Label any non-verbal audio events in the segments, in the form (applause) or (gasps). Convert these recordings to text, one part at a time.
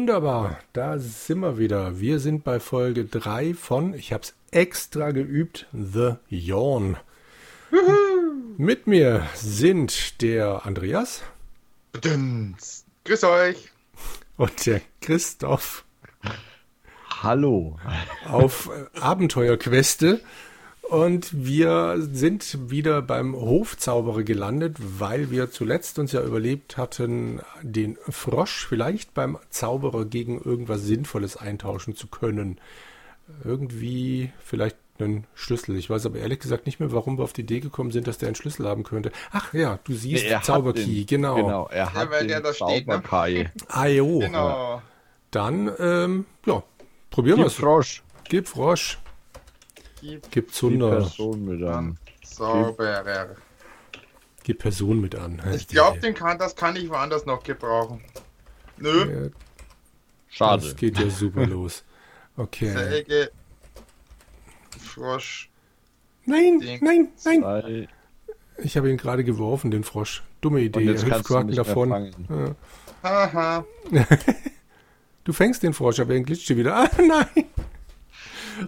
Wunderbar, da sind wir wieder. Wir sind bei Folge 3 von, ich habe es extra geübt, The Yawn. Mit mir sind der Andreas Dünns. Grüß euch. und der Christoph Hallo. auf äh, Abenteuerqueste. Und wir sind wieder beim Hofzauberer gelandet, weil wir zuletzt uns ja überlebt hatten, den Frosch vielleicht beim Zauberer gegen irgendwas Sinnvolles eintauschen zu können. Irgendwie vielleicht einen Schlüssel. Ich weiß aber ehrlich gesagt nicht mehr, warum wir auf die Idee gekommen sind, dass der einen Schlüssel haben könnte. Ach ja, du siehst Er Zauberkey, den- genau. Genau, er hat weil den der da steht, ne? (laughs) Ah, jo. Genau. Dann, ähm, ja, probieren wir Gib es. Frosch. Gib Frosch. Gib Gib Die Zunder. Person mit an. Zauberer. Gib Person mit an. Ich glaube, den kann, das kann ich woanders noch gebrauchen. Nö. Ja, Das Schade. geht ja (laughs) super los. Okay. Säge. Frosch. Nein, Ding. nein, nein. Sei- Ich habe ihn gerade geworfen, den Frosch. Dumme Und Idee. jetzt Er hüpft kannst du nicht mehr davon. fangen. Ja. Haha. (laughs) Du fängst den Frosch, aber er glitscht dir wieder. Ah, (laughs) nein.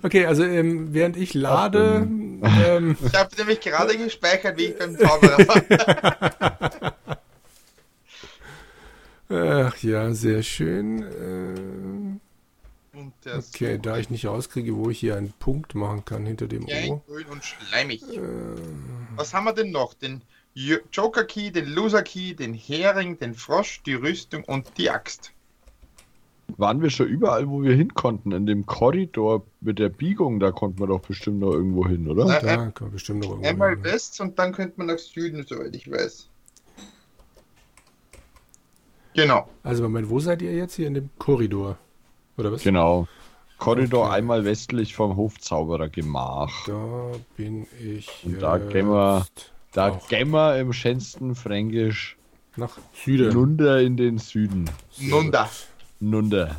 Okay, also ähm, während ich lade, ähm, Ich habe nämlich gerade (laughs) gespeichert, wie ich beim Zauberer (laughs) war. ach ja, sehr schön. Ähm, Und der okay, da ich nicht rauskriege, wo ich hier einen Punkt machen kann hinter dem Klein, O. grün und schleimig. Äh. Was haben wir denn noch? Den Jo- Joker Key, den Loser Key, den Hering, den Frosch, die Rüstung und die Axt. Waren wir schon überall, wo wir hin konnten? In dem Korridor mit der Biegung, da konnten wir doch bestimmt noch irgendwo hin, oder? Nein. Da man bestimmt noch irgendwo. Einmal hin. West und dann könnte man nach Süden, soweit ich weiß. Genau. Also Moment, wo seid ihr jetzt hier in dem Korridor? Oder was? Genau. Korridor Okay. einmal westlich vom Hofzauberer Gemach. Da bin ich. Und da gehen wir- Da auch gehen wir im schönsten Fränkisch nach Süden. nunder in den Süden. Nunda. Nunder.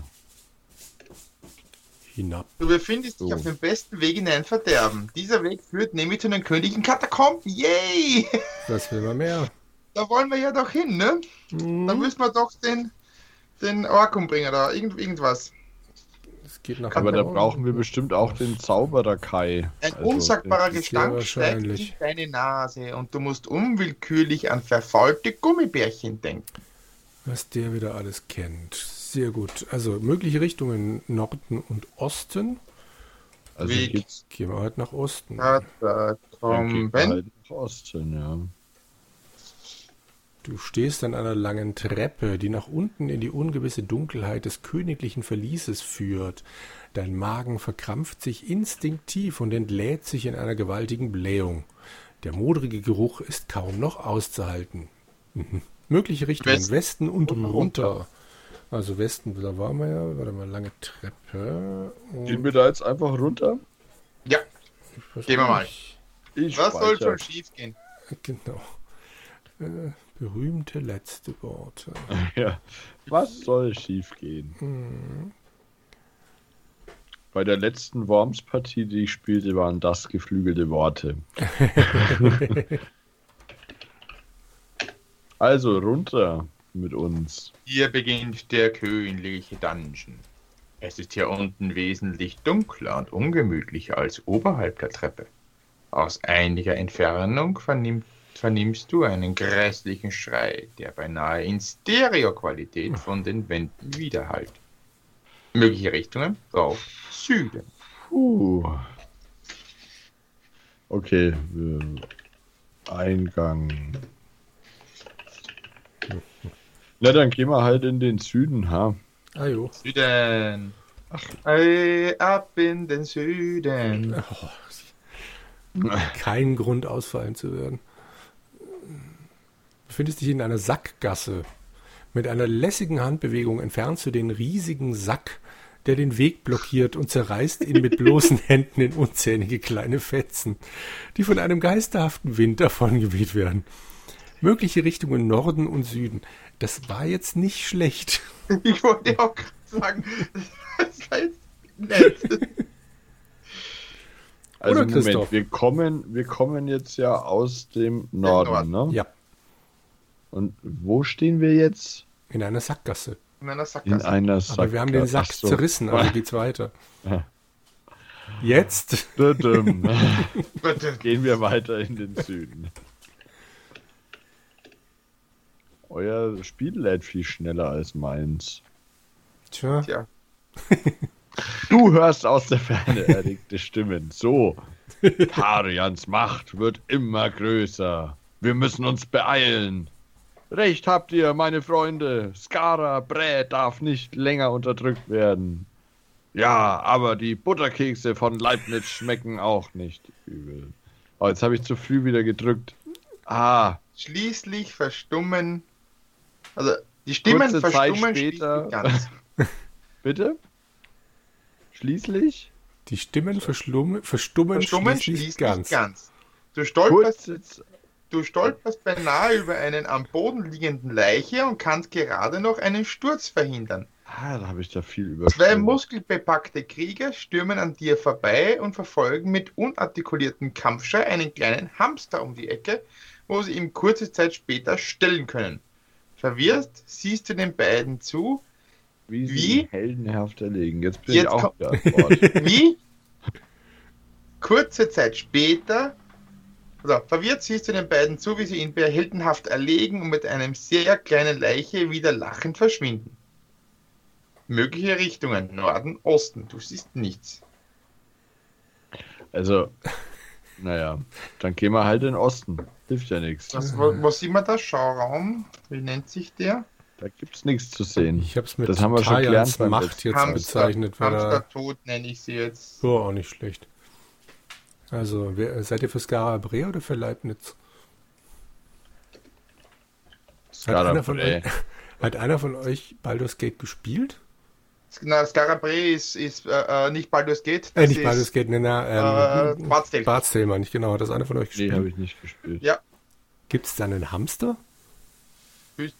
Hinab. Du befindest dich So. auf dem besten Weg in ein Verderben. Dieser Weg führt nämlich zu den königlichen Katakomben. Yay! Das will man mehr. Da wollen wir ja doch hin, ne? Da Mhm. müssen wir doch den, den Ork umbringen oder irgend, irgendwas. Es geht nach Aber da brauchen wir bestimmt auch den Zauberer Kai. Ein Also, unsagbarer das Gestank steigt in deine Nase und du musst unwillkürlich an verfaulte Gummibärchen denken. Was der wieder alles kennt. Sehr gut. Also mögliche Richtungen Norden und Osten. Also Weg. geht's Gehen wir halt nach Osten. dann Katakomben. geht man halt nach Osten, ja. Du stehst an einer langen Treppe, die nach unten in die ungewisse Dunkelheit des königlichen Verlieses führt. Dein Magen verkrampft sich instinktiv und entlädt sich in einer gewaltigen Blähung. Der modrige Geruch ist kaum noch auszuhalten. Mhm. Mögliche Richtungen Westen. Westen und Und runter. Also Westen, da waren wir ja. Warte mal, lange Treppe. Gehen wir da jetzt einfach runter? Ja, Was gehen wir mal. ich- was soll schon schief gehen? Genau. Äh, berühmte letzte Worte. (laughs) Ja. Was soll schiefgehen? Hm. Bei der letzten Worms-Partie, die ich spielte, waren das geflügelte Worte. (laughs) (laughs) also runter mit uns. Hier beginnt der königliche Dungeon. Es ist hier unten wesentlich dunkler und ungemütlicher als oberhalb der Treppe. Aus einiger Entfernung vernimm, vernimmst du einen grässlichen Schrei, der beinahe in Stereoqualität von den Wänden widerhallt. Mögliche Richtungen rauf Süden. Puh. Okay, Eingang. Na, dann gehen wir halt in den Süden, ha? Ah jo. Süden. Ey, ab in den Süden. Oh, kein Grund ausfallen zu werden. Du befindest dich in einer Sackgasse. Mit einer lässigen Handbewegung entfernst du den riesigen Sack, der den Weg blockiert und zerreißt ihn mit bloßen (laughs) Händen in unzählige kleine Fetzen, die von einem geisterhaften Wind davongeweht werden. Mögliche Richtungen Norden und Süden. Das war jetzt nicht schlecht. (laughs) Ich wollte auch gerade sagen, (laughs) das war jetzt nett. Also Oder, Moment, Christoph? wir kommen, wir kommen jetzt ja aus dem Norden, ne? Ja, Und wo stehen wir jetzt? in einer Sackgasse. In einer In Sackgasse. einer Sack. Aber wir haben den Sack so. zerrissen, also (laughs) geht's weiter. Ja. Jetzt? Gehen wir weiter in den Süden. Euer Spiel lädt viel schneller als meins. Tja, Tja, (laughs) Du hörst aus der Ferne erregte Stimmen. So. Tarians Macht wird immer größer. Wir müssen uns beeilen. Recht habt ihr, meine Freunde. Skara Brä darf nicht länger unterdrückt werden. Ja, aber die Butterkekse von Leibniz schmecken auch nicht übel. Oh, jetzt habe ich zu früh wieder gedrückt. Ah, schließlich verstummen. Also, die Stimmen Kurze Zeit verstummen später. schließlich ganz. (laughs) bitte? Schließlich? die Stimmen verstummen, verstummen, Verstummen schließlich, schließlich ganz. ganz. Du stolperst, du stolperst beinahe über einen am Boden liegenden Leiche und kannst gerade noch einen Sturz verhindern. ah, da habe ich da viel Zwei übersprungen. muskelbepackte Krieger stürmen an dir vorbei und verfolgen mit unartikuliertem Kampfschrei einen kleinen Hamster um die Ecke, wo sie ihm kurze Zeit später stellen können. Verwirrt siehst du den beiden zu, Wie, sie Wie? heldenhaft erlegen. Jetzt bin Jetzt ich auch wieder (laughs) wie kurze Zeit später, also verwirrt siehst du den beiden zu, wie sie ihn heldenhaft erlegen und mit einem sehr kleinen Leiche wieder lachend verschwinden. Mögliche Richtungen, Norden, Osten, du siehst nichts. Also, naja, dann gehen wir halt in den Osten. Hilft ja nichts. Was, sieht man da? Schauraum, wie nennt sich der? Da gibt's nichts zu sehen. Ich habe es mit Das haben wir schon gelernt Macht jetzt Hamster, bezeichnet, weil er Hamster tot nenne ich sie jetzt. oh, auch nicht schlecht. Also, wer, seid ihr für Skara Bre oder für Leibniz? Hat einer, von euch, (laughs) hat einer von euch Baldur's Gate gespielt? Na, Scarabre ist, ist äh, äh, nicht Baldur's Gate. Äh, das nicht ist, Baldur's Gate, ne, na, Äh, ähm, Bard's Tale. Bard's Tale, meine ich, genau. Hat das einer von euch Nee, gespielt? habe ich nicht gespielt. Ja, Gibt es da einen Hamster?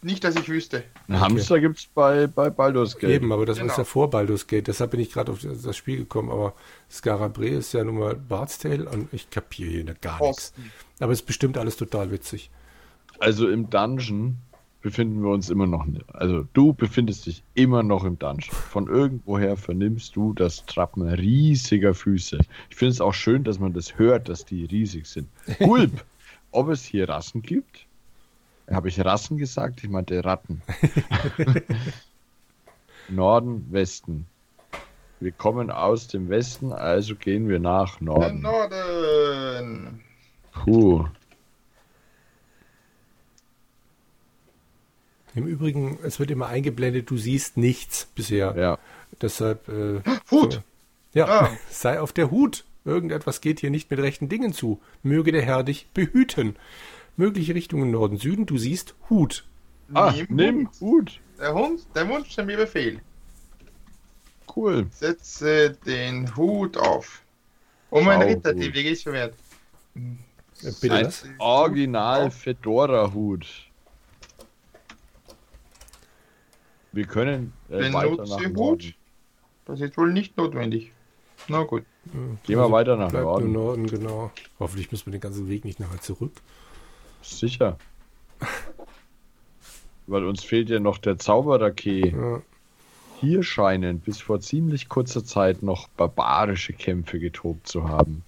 nicht, dass ich wüsste. Ein Hamster gibt's bei, bei Baldur's Gate. Eben, aber das Genau. ist ja vor Baldur's Gate. Deshalb bin ich gerade auf das Spiel gekommen. Aber Scarabre ist ja nun mal Bard's Tale und ich kapiere hier gar nichts. Aber es ist bestimmt alles total witzig. Also im Dungeon befinden wir uns immer noch. nicht. Also du befindest dich immer noch im Dungeon. Von irgendwoher vernimmst du das Trappen riesiger Füße. Ich finde es auch schön, dass man das hört, dass die riesig sind. (laughs) Gulp, ob es hier Rassen gibt? Habe ich Rassen gesagt? Ich meinte Ratten. (laughs) Norden, Westen. Wir kommen aus dem Westen, also gehen wir nach Norden. Norden. Puh. Im Übrigen, es wird immer eingeblendet, du siehst nichts bisher. Ja. Deshalb, äh, (gasps) Hut. so. ja, Ah. (laughs) sei auf der Hut. Irgendetwas geht hier nicht mit rechten Dingen zu. Möge der Herr dich behüten. Mögliche Richtungen Norden, Süden, du siehst Hut. Ah, Nimm nimm Hut. Hut. Der Hund, der Wunsch, der mir Befehl. Cool. Setze den Hut auf. Um ein Schau Ritter, die Wege ist verwehrt. Bitte Ein? Original Fedora-Hut. Wir können äh, weiter Benutze nach. Norden. Das ist wohl nicht notwendig. Na gut. Gehen wir weiter nach Norden. Norden, genau. Hoffentlich müssen wir den ganzen Weg nicht nachher zurück. Sicher. (laughs) Weil uns fehlt ja noch der Zauberer-Key. Ja. Hier scheinen bis vor ziemlich kurzer Zeit noch barbarische Kämpfe getobt zu haben.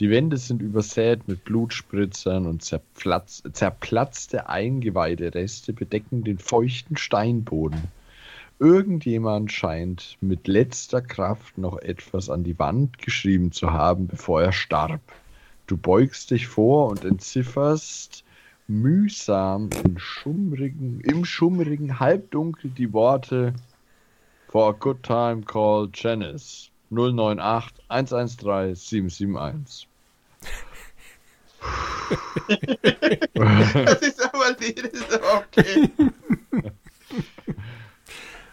Die Wände sind übersät mit Blutspritzern und zerplatz, zerplatzte Eingeweidereste bedecken den feuchten Steinboden. Irgendjemand scheint mit letzter Kraft noch etwas an die Wand geschrieben zu haben, bevor er starb. Du beugst dich vor und entzifferst mühsam in schummrigen, im schummrigen Halbdunkel die Worte For a good time called Janice 098 113 771. Das ist aber das ist aber okay. (laughs)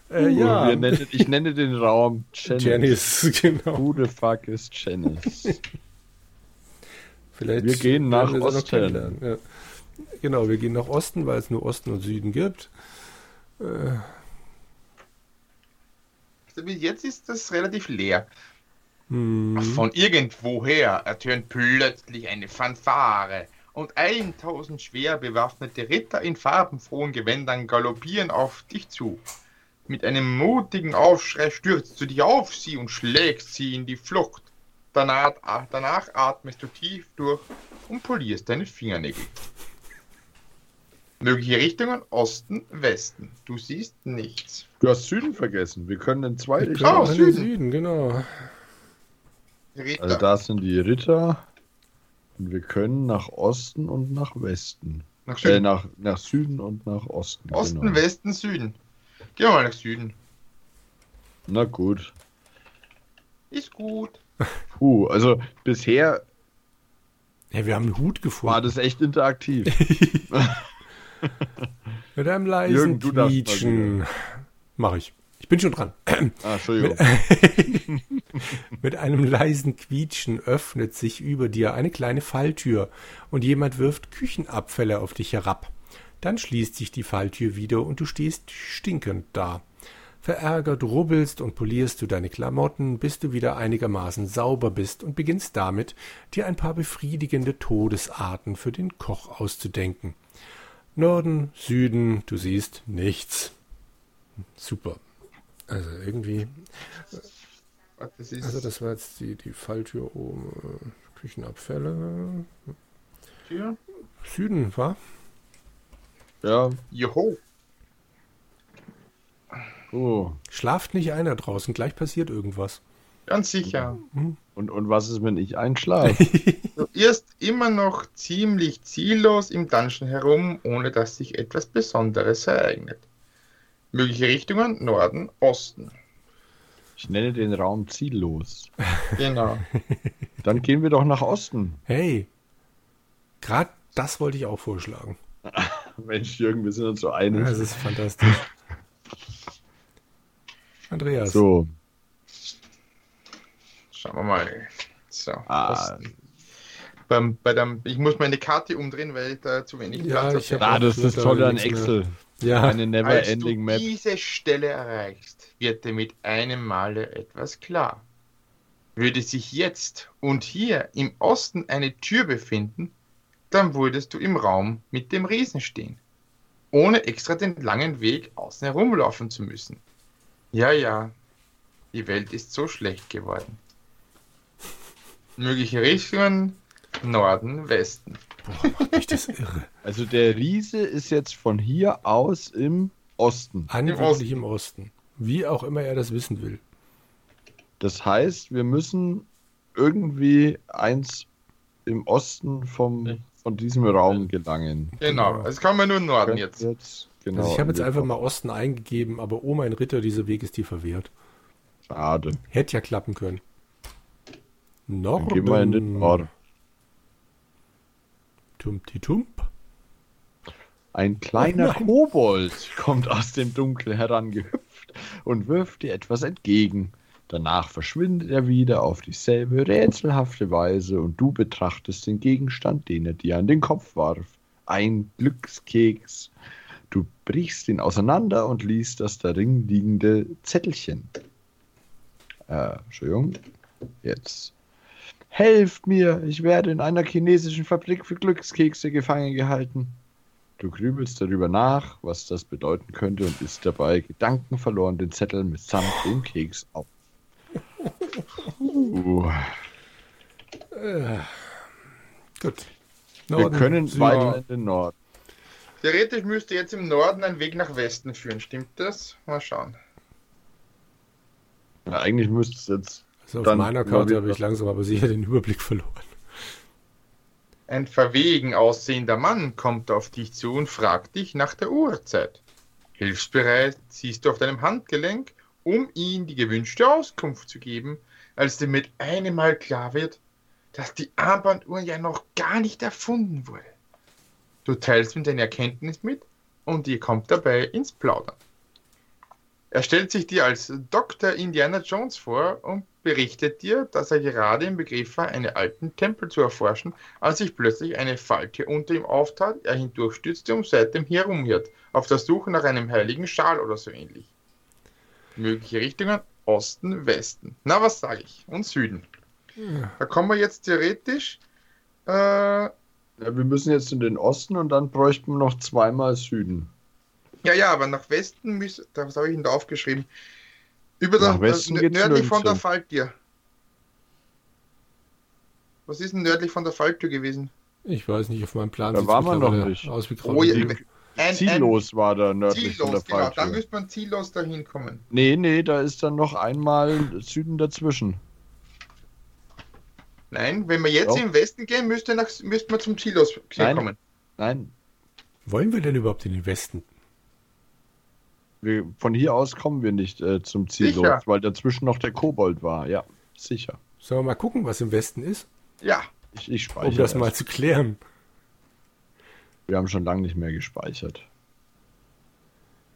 Äh, ja, Wir nennen, ich nenne den Raum Janice. Janice, (laughs) genau. Who the fuck is Janice? Vielleicht Wir gehen nach wir Osten. Ja. Genau, wir gehen nach Osten, weil es nur Osten und Süden gibt. Äh, Also jetzt ist das relativ leer. hm, Von irgendwoher ertönt plötzlich eine Fanfare und 1000 schwer bewaffnete Ritter in farbenfrohen Gewändern galoppieren auf dich zu. Mit einem mutigen Aufschrei stürzt du dich auf sie und schlägst sie in die Flucht. Danach, danach atmest du tief durch und polierst deine Fingernägel. Mögliche Richtungen Osten, Westen. Du siehst nichts. Du hast Süden vergessen. Wir können in zwei Wir Richtungen. können Oh, den Süden. Süden, genau. Ritter. Also da sind die Ritter. Und wir können nach Osten und nach Westen. nach Äh, Süden. nach, nach Süden und nach Osten. Osten, genau. Westen, Süden. Gehen wir mal nach Süden. Na gut. Ist gut. Puh, also bisher Ja, wir haben einen Hut war gefunden. das echt interaktiv. (laughs) (laughs) Mit einem leisen Jürgen, du Quietschen. Mach ich. Ich bin schon dran. ah, Entschuldigung. (laughs) Mit einem leisen Quietschen öffnet sich über dir eine kleine Falltür und jemand wirft Küchenabfälle auf dich herab. Dann schließt sich die Falltür wieder und du stehst stinkend da. Verärgert rubbelst und polierst du deine Klamotten, bis du wieder einigermaßen sauber bist und beginnst damit, dir ein paar befriedigende Todesarten für den Koch auszudenken. Norden, Süden, du siehst nichts. Super. Also irgendwie also das war jetzt die, die Falltür oben. äh, Küchenabfälle. Tür. Süden, war? Ja, Joho. oh. Schlaft nicht einer draußen, gleich passiert irgendwas. Ganz sicher. Und, und was ist, wenn ich einschlafe? (laughs) Du irrst immer noch ziemlich ziellos im Dungeon herum, ohne dass sich etwas Besonderes ereignet. Mögliche Richtungen Norden, Osten. Ich nenne den Raum ziellos. Genau. (laughs) Dann gehen wir doch nach Osten. Hey, gerade das wollte ich auch vorschlagen. (laughs) Mensch, Jürgen, wir sind uns so einig. Das ist fantastisch. Andreas, so, Schauen wir mal. So, Ah. Beim, bei dem, ich muss meine Karte umdrehen, weil ich da zu wenig Ja, Platz ich habe. hab- ah, das ist das Tolle an. Excel. ja, Eine Als du never-ending Map. diese Stelle erreichst, wird dir mit einem Male etwas klar. Würde sich jetzt und hier im Osten eine Tür befinden, dann würdest du im Raum mit dem Riesen stehen, ohne extra den langen Weg außen herumlaufen zu müssen. Ja, ja, die Welt ist so schlecht geworden. Mögliche Richtungen Norden, Westen. boah, macht mich das irre. (laughs) Also der Riese ist jetzt von hier aus im Osten. Angeblich im Osten. Wie auch immer er das wissen will. Das heißt, wir müssen irgendwie eins im Osten vom, von diesem Raum gelangen. Genau, Genau. also kann man nur Norden Könnt jetzt. jetzt genau. also ich habe jetzt einfach mal Osten eingegeben, aber oh mein Ritter, dieser Weg ist dir verwehrt. Schade. Hätte ja klappen können. Dann Norden. gehen wir in den Norden. Tumti-tump. Ein kleiner Oh. Kobold kommt aus dem Dunkel herangehüpft und wirft dir etwas entgegen. Danach verschwindet er wieder auf dieselbe rätselhafte Weise und du betrachtest den Gegenstand, den er dir an den Kopf warf. Ein Glückskeks. Du brichst ihn auseinander und liest das darin liegende Zettelchen. Äh, Entschuldigung. Jetzt. Helft mir! Ich werde in einer chinesischen Fabrik für Glückskekse gefangen gehalten. Du grübelst darüber nach, was das bedeuten könnte und isst dabei gedankenverloren den Zettel mitsamt dem Keks auf. Uh, Gut. wir Norden, können Süden. weiter in den Norden. Theoretisch müsste jetzt im Norden ein Weg nach Westen führen, stimmt das? Mal schauen. Ja, eigentlich müsste es jetzt. Also auf meiner Karte habe ich langsam aber sicher den Überblick verloren. Ein verwegen aussehender Mann kommt auf dich zu und fragt dich nach der Uhrzeit. Hilfsbereit ziehst du auf deinem Handgelenk, um ihm die gewünschte Auskunft zu geben, als dir mit einem Mal klar wird, dass die Armbanduhr ja noch gar nicht erfunden wurde. Du teilst ihm deine Erkenntnis mit und ihr kommt dabei ins Plaudern. Er stellt sich dir als Dr. Indiana Jones vor und berichtet dir, dass er gerade im Begriff war, einen alten Tempel zu erforschen, als sich plötzlich eine Falltür unter ihm auftat, er hindurchstürzte und seitdem herumhirrt, auf der Suche nach einem heiligen Schal oder so ähnlich. Mögliche Richtungen Osten, Westen. Na, was sage ich? Und Süden. Da kommen wir jetzt theoretisch. Äh, Ja, wir müssen jetzt in den Osten und dann bräuchten wir noch zweimal Süden. Ja, ja, aber nach Westen müsste, das habe ich ihn da aufgeschrieben. Über Nach der, Westen nö- geht's nördlich von nirgends der. Falltür. Was ist denn nördlich von der Falltür gewesen? Ich weiß nicht, auf meinem Plan Da waren wir noch nicht. Aus wie Oh, ja, Ein, Ziellos war da nördlich von der ziellos, genau. Da Falltür. müsste man ziellos dahin kommen. Nee, nee, da ist dann noch einmal Süden dazwischen. Nein, wenn wir jetzt im Westen gehen, müsste, nach, müsste man zum ziellos Nein. kommen. Nein, Wollen wir denn überhaupt in den Westen? wir, von hier aus kommen wir nicht äh, zum Ziellos, Sicher. weil dazwischen noch der Kobold war. Ja, sicher. Sollen wir mal gucken, was im Westen ist? Ja, Ich, ich speichere. Um das erst. mal zu klären. Wir haben schon lange nicht mehr gespeichert.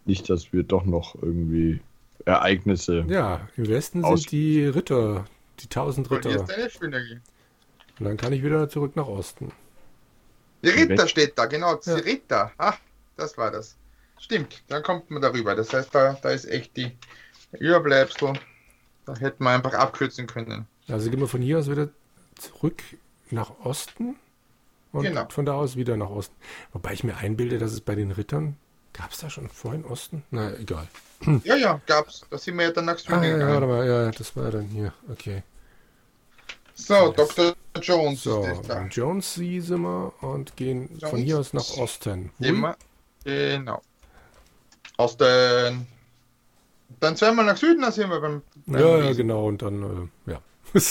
Nicht, dass wir doch noch irgendwie Ereignisse. Ja, im Westen sind die Ritter, die tausend Ritter. Und dann kann ich wieder zurück nach Osten. Die Ritter steht da, genau. Die Ja. Ritter. Ah, das war das. Stimmt, dann kommt man darüber. Das heißt, da, da ist echt die Überbleibsel. Da hätten wir einfach abkürzen können. Also gehen wir von hier aus wieder zurück nach Osten und Genau. von da aus wieder nach Osten. Wobei ich mir einbilde, dass es bei den Rittern, gab es da schon vorhin Osten? Na, egal. (clears throat) Ja, ja, gab's. Da sind wir ja dann nach Süden Ah, ja, ja, gegangen. mal, ja, das war dann hier. Okay. So, Dr. Jones So, ist das da. beim Jonesy sind wir und gehen von Jones. hier aus nach Osten. Immer. Genau. Aus den. Dann zweimal nach Süden, dann sind wir beim. Ja, ja, genau, und dann, äh, ja. (laughs)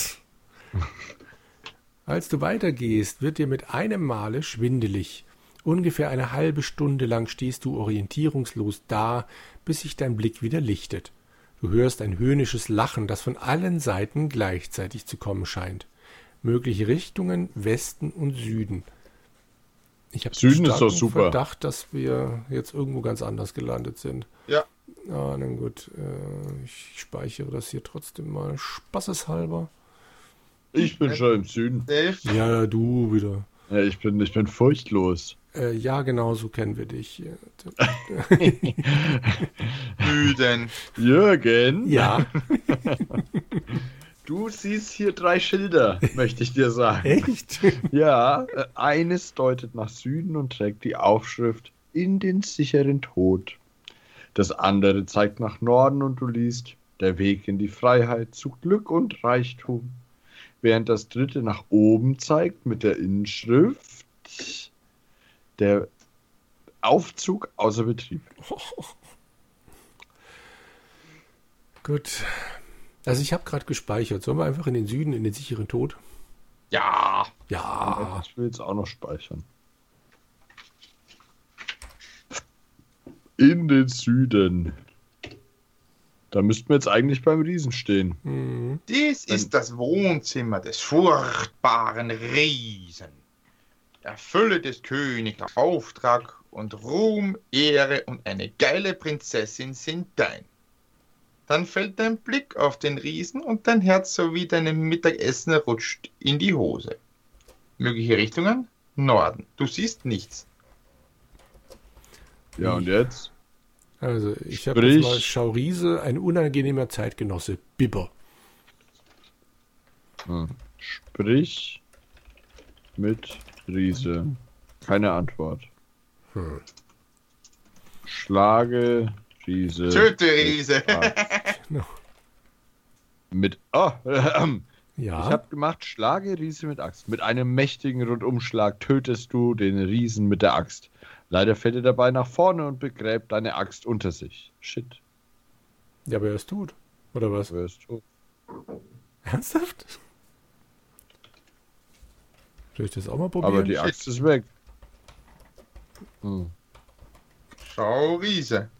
Als du weitergehst, wird dir mit einem Male schwindelig. Ungefähr eine halbe Stunde lang stehst du orientierungslos da, bis sich dein Blick wieder lichtet. Du hörst ein höhnisches Lachen, das von allen Seiten gleichzeitig zu kommen scheint. Mögliche Richtungen Westen und Süden. Ich habe Süden ist doch super. Verdacht, dass wir jetzt irgendwo ganz anders gelandet sind. Ja. Ah, na gut. Äh, ich speichere das hier trotzdem mal spaßeshalber. Ich bin schon im Süden. Ja, du wieder. Ja, ich bin, ich bin furchtlos. Äh, ja, genau so kennen wir dich. (laughs) Süden. Jürgen, Ja, (laughs) du siehst hier drei Schilder, möchte ich dir sagen. echt? Ja, äh, eines deutet nach Süden und trägt die Aufschrift in den sicheren Tod. Das andere zeigt nach Norden und du liest der Weg in die Freiheit zu Glück und Reichtum. Während das dritte nach oben zeigt mit der Inschrift der Aufzug außer Betrieb. (laughs) Gut. Also ich habe gerade gespeichert. Sollen wir einfach in den Süden, in den sicheren Tod? Ja. Ja. Ich will jetzt auch noch speichern. In den Süden. Da müssten wir jetzt eigentlich beim Riesen stehen. Mhm. Dies ist das Wohnzimmer des furchtbaren Riesen. Erfülle des Königs Auftrag und Ruhm, Ehre und eine geile Prinzessin sind dein. Dann fällt dein Blick auf den Riesen und dein Herz sowie deinem Mittagessen rutscht in die Hose. Mögliche Richtungen? Norden. Du siehst nichts. Ja, und jetzt? Also ich habe jetzt mal Schauriese, ein unangenehmer Zeitgenosse. Bibber. Hm. Sprich mit Riese. Keine Antwort. Hm. Schlage Riese. Töte Riese. Genau. Mit. Oh, ähm, Ja. Ich habe gemacht, schlage Riese mit Axt. Mit einem mächtigen Rundumschlag tötest du den Riesen mit der Axt. Leider fällt er dabei nach vorne und begräbt deine Axt unter sich. Shit. ja, aber er ist tot. Oder was? Wirst du. Ernsthaft? Soll ich das auch mal probieren? Aber die Axt ist weg. Hm. Schau Riese.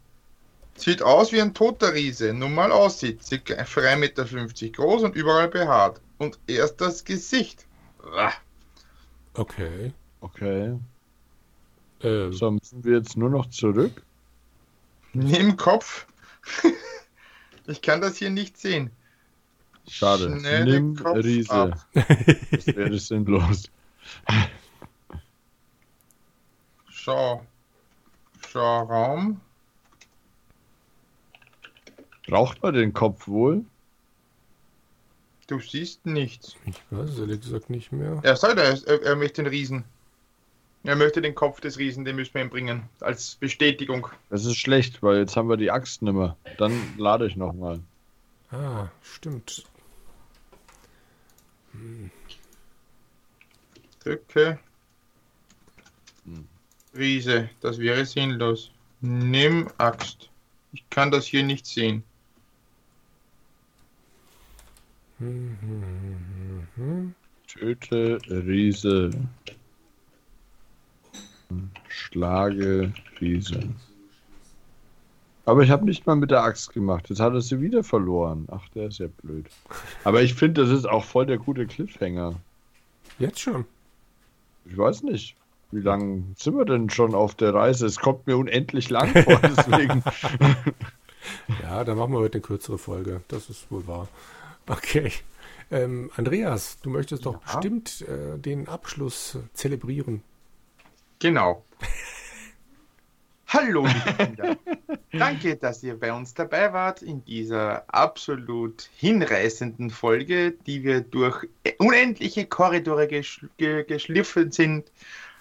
Sieht aus wie ein toter Riese, nun mal aussieht. Circa 3,50 Meter groß und überall behaart. Und erst das Gesicht. Uah. Okay. Okay. Äh, So, müssen wir jetzt nur noch zurück? Nimm Kopf. (laughs) ich kann das hier nicht sehen. Schade. Schnell Nimm Kopf Riese. ab. Das wäre sinnlos. Schau. Schau Raum. Braucht man den Kopf wohl? Du siehst nichts. ich weiß es ehrlich gesagt nicht mehr. Er sagt, er, er, er möchte den Riesen. Er möchte den Kopf des Riesen, den müssen wir ihm bringen, als Bestätigung. Das ist schlecht, weil jetzt haben wir die Axt nimmer. Dann lade ich nochmal. Ah, stimmt. Drücke. Hm. Riese, das wäre sinnlos. Nimm Axt. Ich kann das hier nicht sehen. Töte Riese. Schlage Riese. Aber ich habe nicht mal mit der Axt gemacht. Jetzt hat er sie wieder verloren. Ach, der ist ja blöd. Aber ich finde, das ist auch voll der gute Cliffhanger. Jetzt schon. Ich weiß nicht. Wie lange sind wir denn schon auf der Reise? Es kommt mir unendlich lang vor, (laughs) deswegen. (laughs) Ja, dann machen wir heute eine kürzere Folge. Das ist wohl wahr. Okay. Ähm, Andreas, du möchtest doch Ja. bestimmt äh, den Abschluss zelebrieren. Genau. (laughs) Hallo, liebe Kinder. Danke, dass ihr bei uns dabei wart in dieser absolut hinreißenden Folge, die wir durch unendliche Korridore gesch ge geschliffen sind,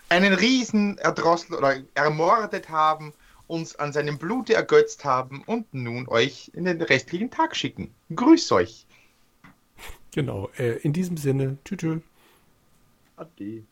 einen Riesen erdrosselt oder ermordet haben, uns an seinem Blute ergötzt haben und nun euch in den restlichen Tag schicken. Grüß euch. Genau. Äh, in diesem Sinne, tschüss. tschüss. Ade.